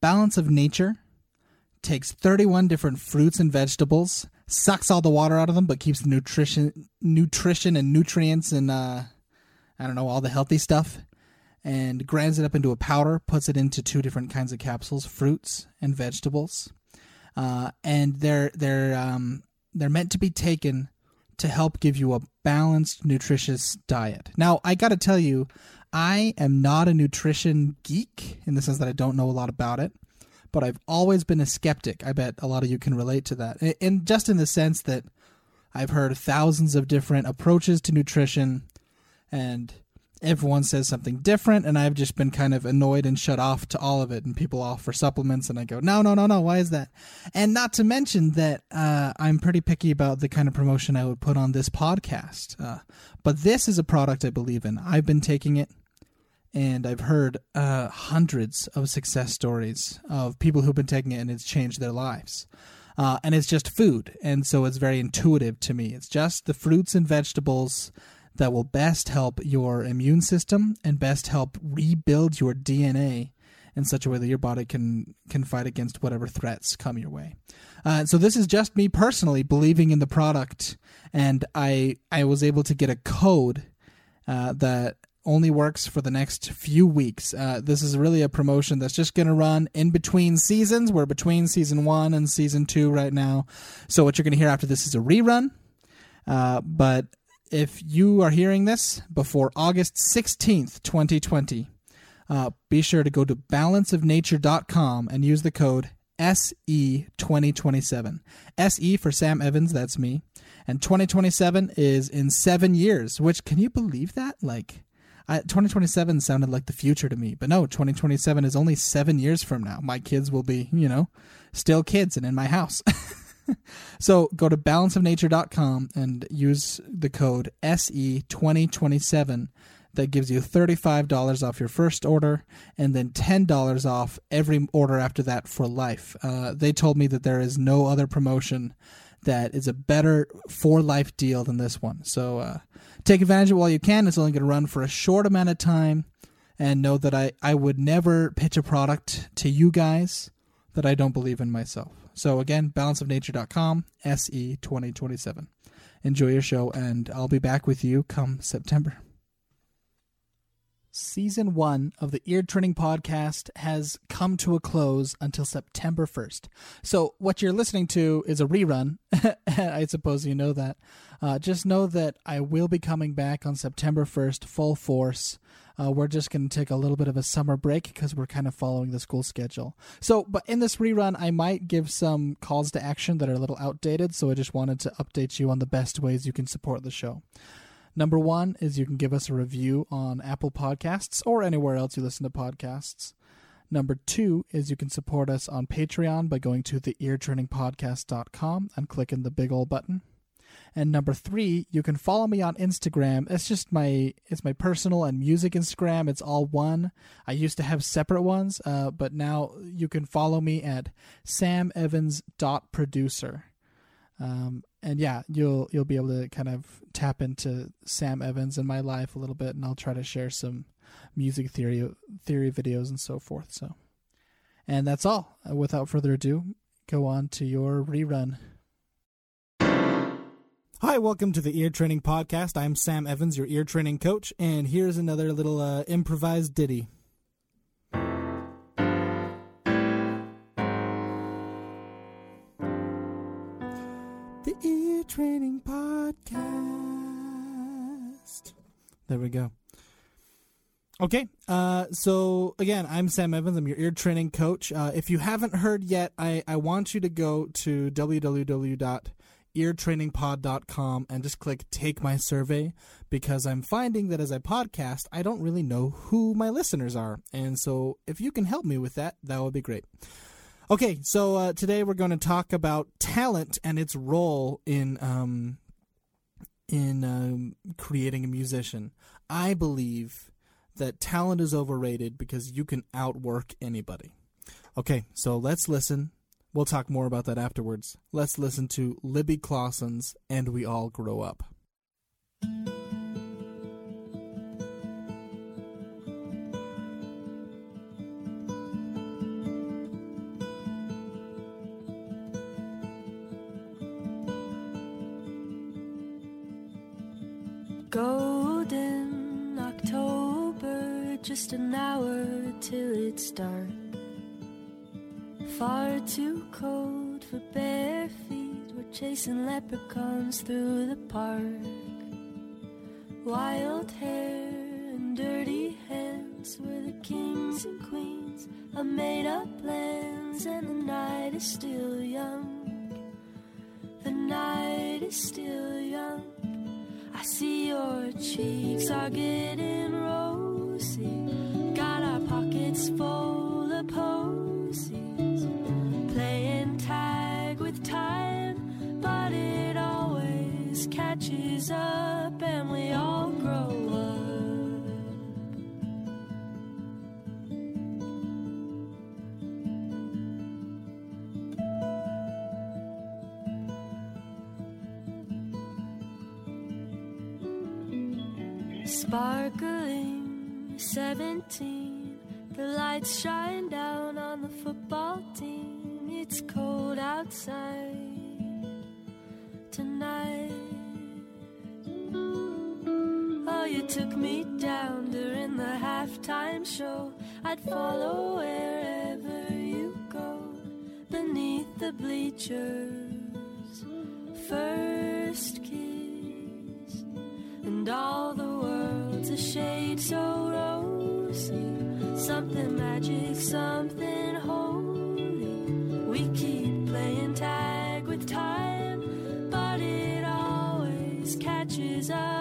Balance of Nature takes 31 different fruits and vegetables, sucks all the water out of them, but keeps the nutrition, nutrition and nutrients and uh, I don't know all the healthy stuff, and grinds it up into a powder. Puts it into two different kinds of capsules: fruits and vegetables. Uh, and they're they're um, they're meant to be taken to help give you a balanced, nutritious diet. Now, I got to tell you, I am not a nutrition geek in the sense that I don't know a lot about it but I've always been a skeptic. I bet a lot of you can relate to that. And just in the sense that I've heard thousands of different approaches to nutrition and everyone says something different and I've just been kind of annoyed and shut off to all of it and people offer supplements and I go no no no no why is that and not to mention that uh, I'm pretty picky about the kind of promotion I would put on this podcast uh, but this is a product I believe in I've been taking it and I've heard uh, hundreds of success stories of people who've been taking it and it's changed their lives. Uh, and it's just food, and so it's very intuitive to me. It's just the fruits and vegetables that will best help your immune system and best help rebuild your DNA in such a way that your body can can fight against whatever threats come your way. Uh, so this is just me personally believing in the product, and I I was able to get a code uh, that only works for the next few weeks. Uh, this is really a promotion that's just going to run in between seasons. We're between season one and season two right now. So, what you're going to hear after this is a rerun. Uh, but if you are hearing this before August 16th, 2020, uh, be sure to go to balanceofnature.com and use the code SE2027. SE for Sam Evans, that's me. And 2027 is in seven years, which can you believe that? Like, I, 2027 sounded like the future to me, but no, 2027 is only seven years from now. My kids will be, you know, still kids and in my house. so go to balanceofnature.com and use the code SE2027 that gives you $35 off your first order and then $10 off every order after that for life. Uh, they told me that there is no other promotion that is a better for life deal than this one. So uh, take advantage of it while you can. It's only going to run for a short amount of time. And know that I, I would never pitch a product to you guys that I don't believe in myself. So again, balanceofnature.com, SE 2027. Enjoy your show, and I'll be back with you come September. Season one of the Ear Training Podcast has come to a close until September 1st. So, what you're listening to is a rerun. I suppose you know that. Uh, just know that I will be coming back on September 1st, full force. Uh, we're just going to take a little bit of a summer break because we're kind of following the school schedule. So, but in this rerun, I might give some calls to action that are a little outdated. So, I just wanted to update you on the best ways you can support the show. Number one is you can give us a review on Apple Podcasts or anywhere else you listen to podcasts. Number two is you can support us on Patreon by going to the eartrainingpodcast.com and clicking the big old button. And number three, you can follow me on Instagram. It's just my it's my personal and music Instagram. It's all one. I used to have separate ones, uh, but now you can follow me at samevans.producer. Um, and yeah, you'll you'll be able to kind of tap into Sam Evans and my life a little bit, and I'll try to share some music theory theory videos and so forth. So, and that's all. Without further ado, go on to your rerun. Hi, welcome to the Ear Training Podcast. I'm Sam Evans, your ear training coach, and here's another little uh, improvised ditty. The Ear Training Podcast. There we go. Okay, uh, so again, I'm Sam Evans. I'm your ear training coach. Uh, if you haven't heard yet, I, I want you to go to www.eartrainingpod.com and just click Take My Survey because I'm finding that as I podcast, I don't really know who my listeners are. And so if you can help me with that, that would be great. Okay, so uh, today we're going to talk about talent and its role in um, in um, creating a musician. I believe that talent is overrated because you can outwork anybody. Okay, so let's listen. We'll talk more about that afterwards. Let's listen to Libby Clawson's And We All Grow Up. Golden October, just an hour till it's dark. Far too cold for bare feet, we're chasing leprechauns through the park. Wild hair and dirty hands, we're the kings and queens of made up lands, and the night is still young. The night is still young. I see your cheeks are getting rosy. Sparkling 17, the lights shine down on the football team. It's cold outside tonight. Oh, you took me down during the halftime show. I'd follow wherever you go beneath the bleachers. First kiss, and all the a shade so rosy. Something magic, something holy. We keep playing tag with time, but it always catches up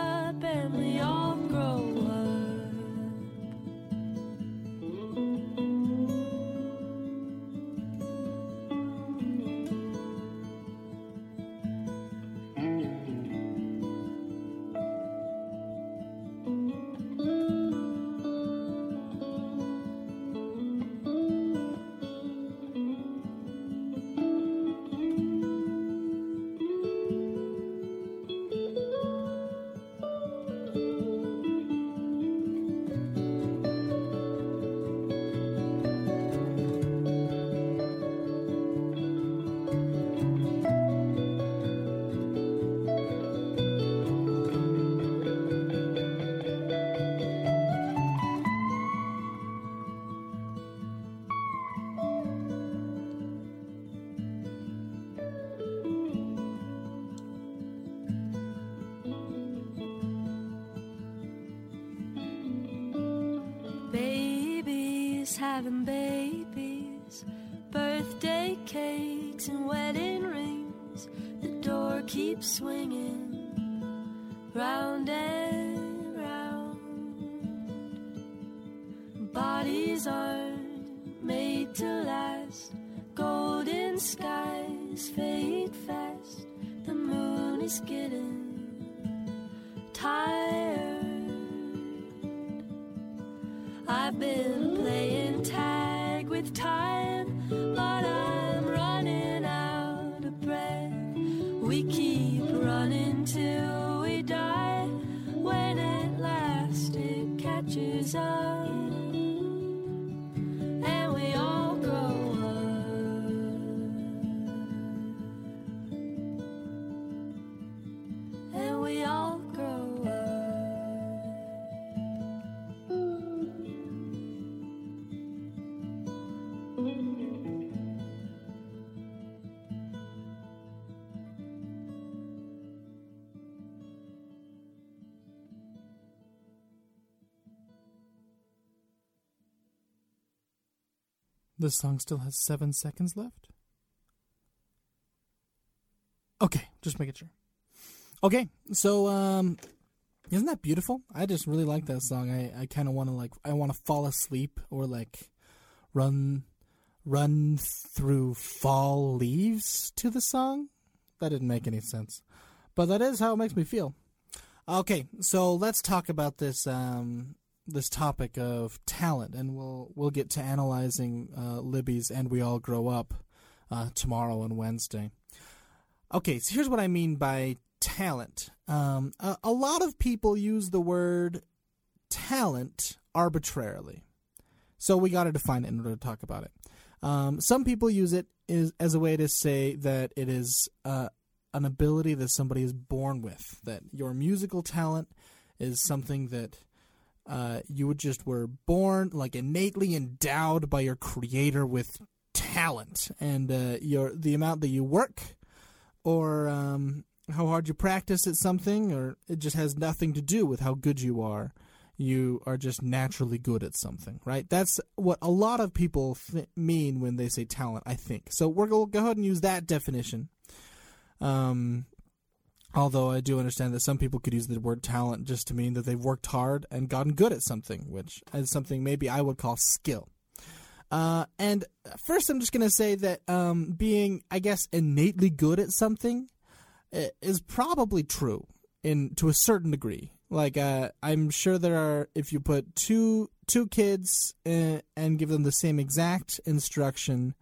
keeps swinging round and round. Bodies aren't made to last. Golden skies fade fast. The moon is getting tired. I've been playing tag with time, but I'm running out of breath. We This song still has seven seconds left. Okay, just making sure. Okay, so um, isn't that beautiful? I just really like that song. I, I kind of want to like I want to fall asleep or like run run through fall leaves to the song. That didn't make any sense, but that is how it makes me feel. Okay, so let's talk about this um, this topic of talent, and we'll we'll get to analyzing uh, Libby's "And We All Grow Up" uh, tomorrow and Wednesday. Okay, so here's what I mean by talent. Um, a, a lot of people use the word talent arbitrarily, so we got to define it in order to talk about it. Um, some people use it is, as a way to say that it is uh, an ability that somebody is born with, that your musical talent is something that uh, you just were born like innately endowed by your creator with talent. And uh, your the amount that you work or um, how hard you practice at something or it just has nothing to do with how good you are. You are just naturally good at something right? That's what a lot of people th- mean when they say talent i think. So we're going to go ahead and use that definition. Um, although i do understand that some people could use the word talent just to mean that they've worked hard and gotten good at something which is something maybe i would call skill uh, and first, I'm just going to say that um, being, I guess, innately good at something is probably true in to a certain degree. Like, uh, I'm sure there are if you put two two kids in, and give them the same exact instruction,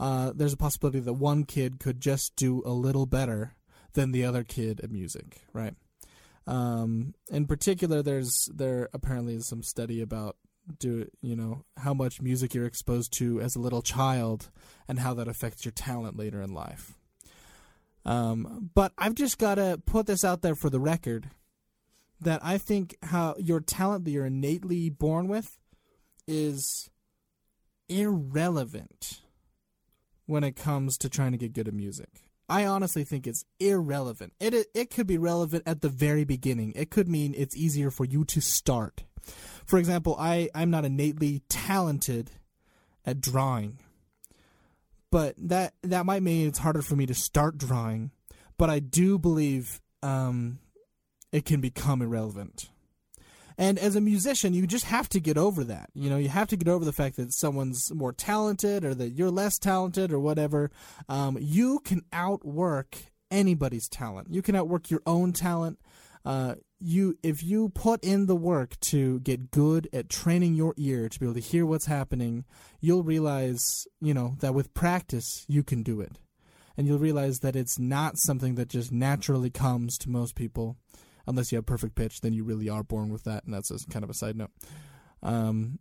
uh, there's a possibility that one kid could just do a little better than the other kid at music, right? Um, in particular, there's there apparently is some study about do you know how much music you're exposed to as a little child and how that affects your talent later in life. Um, but I've just got to put this out there for the record that I think how your talent that you're innately born with is irrelevant when it comes to trying to get good at music. I honestly think it's irrelevant. It, it it could be relevant at the very beginning. It could mean it's easier for you to start for example, I, I'm not innately talented at drawing. But that that might mean it's harder for me to start drawing. But I do believe um, it can become irrelevant. And as a musician, you just have to get over that. You know, you have to get over the fact that someone's more talented or that you're less talented or whatever. Um, you can outwork anybody's talent. You can outwork your own talent. Uh, you if you put in the work to get good at training your ear to be able to hear what's happening, you'll realize, you know, that with practice you can do it. And you'll realize that it's not something that just naturally comes to most people. Unless you have perfect pitch, then you really are born with that, and that's kind of a side note. Um,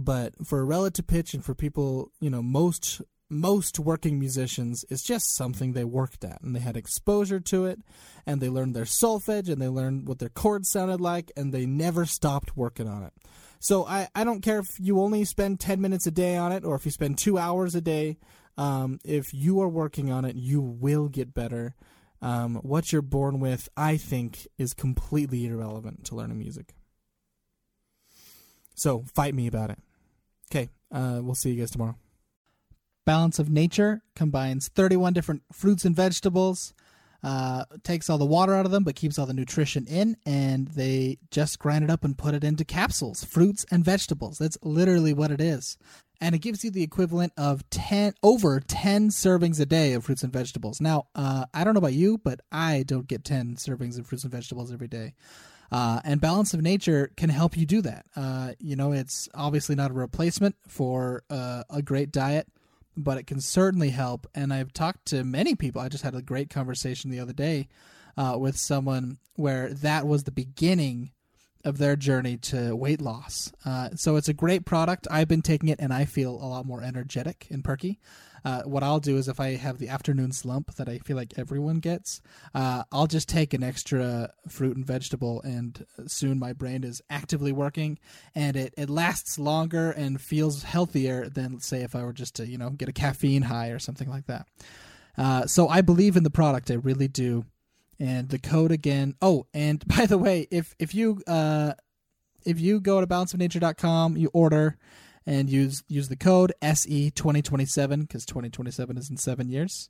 but for relative pitch and for people, you know, most most working musicians it's just something they worked at and they had exposure to it and they learned their solfege and they learned what their chords sounded like and they never stopped working on it so i, I don't care if you only spend 10 minutes a day on it or if you spend two hours a day um, if you are working on it you will get better um, what you're born with i think is completely irrelevant to learning music so fight me about it okay uh, we'll see you guys tomorrow Balance of Nature combines 31 different fruits and vegetables, uh, takes all the water out of them, but keeps all the nutrition in, and they just grind it up and put it into capsules, fruits and vegetables. That's literally what it is. And it gives you the equivalent of 10, over 10 servings a day of fruits and vegetables. Now, uh, I don't know about you, but I don't get 10 servings of fruits and vegetables every day. Uh, and balance of nature can help you do that. Uh, you know, it's obviously not a replacement for uh, a great diet, but it can certainly help. And I've talked to many people. I just had a great conversation the other day uh, with someone where that was the beginning of their journey to weight loss. Uh, so it's a great product. I've been taking it and I feel a lot more energetic and perky. Uh, what I'll do is if I have the afternoon slump that I feel like everyone gets, uh, I'll just take an extra fruit and vegetable, and soon my brain is actively working, and it, it lasts longer and feels healthier than, say, if I were just to you know get a caffeine high or something like that. Uh, so I believe in the product, I really do. And the code again. Oh, and by the way, if if you uh, if you go to balanceofnature.com, you order and use use the code SE twenty twenty seven because twenty twenty seven is in seven years.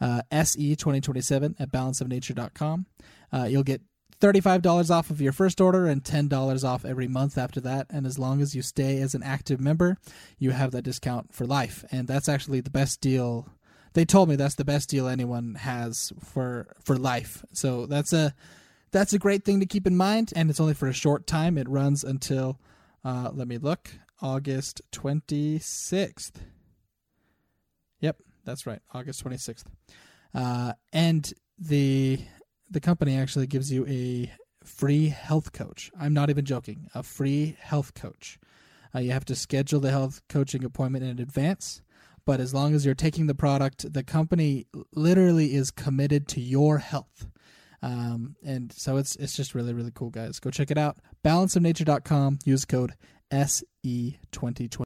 Uh, SE twenty twenty seven at balanceofnature.com. Uh, you'll get $35 off of your first order and $10 off every month after that. And as long as you stay as an active member, you have that discount for life. And that's actually the best deal. They told me that's the best deal anyone has for for life. So that's a that's a great thing to keep in mind. And it's only for a short time. It runs until uh, let me look. August 26th. Yep, that's right, August 26th. Uh, and the the company actually gives you a free health coach. I'm not even joking. A free health coach. Uh, you have to schedule the health coaching appointment in advance, but as long as you're taking the product, the company literally is committed to your health. Um, and so it's it's just really really cool, guys. Go check it out. Balanceofnature.com. Use code SE2020.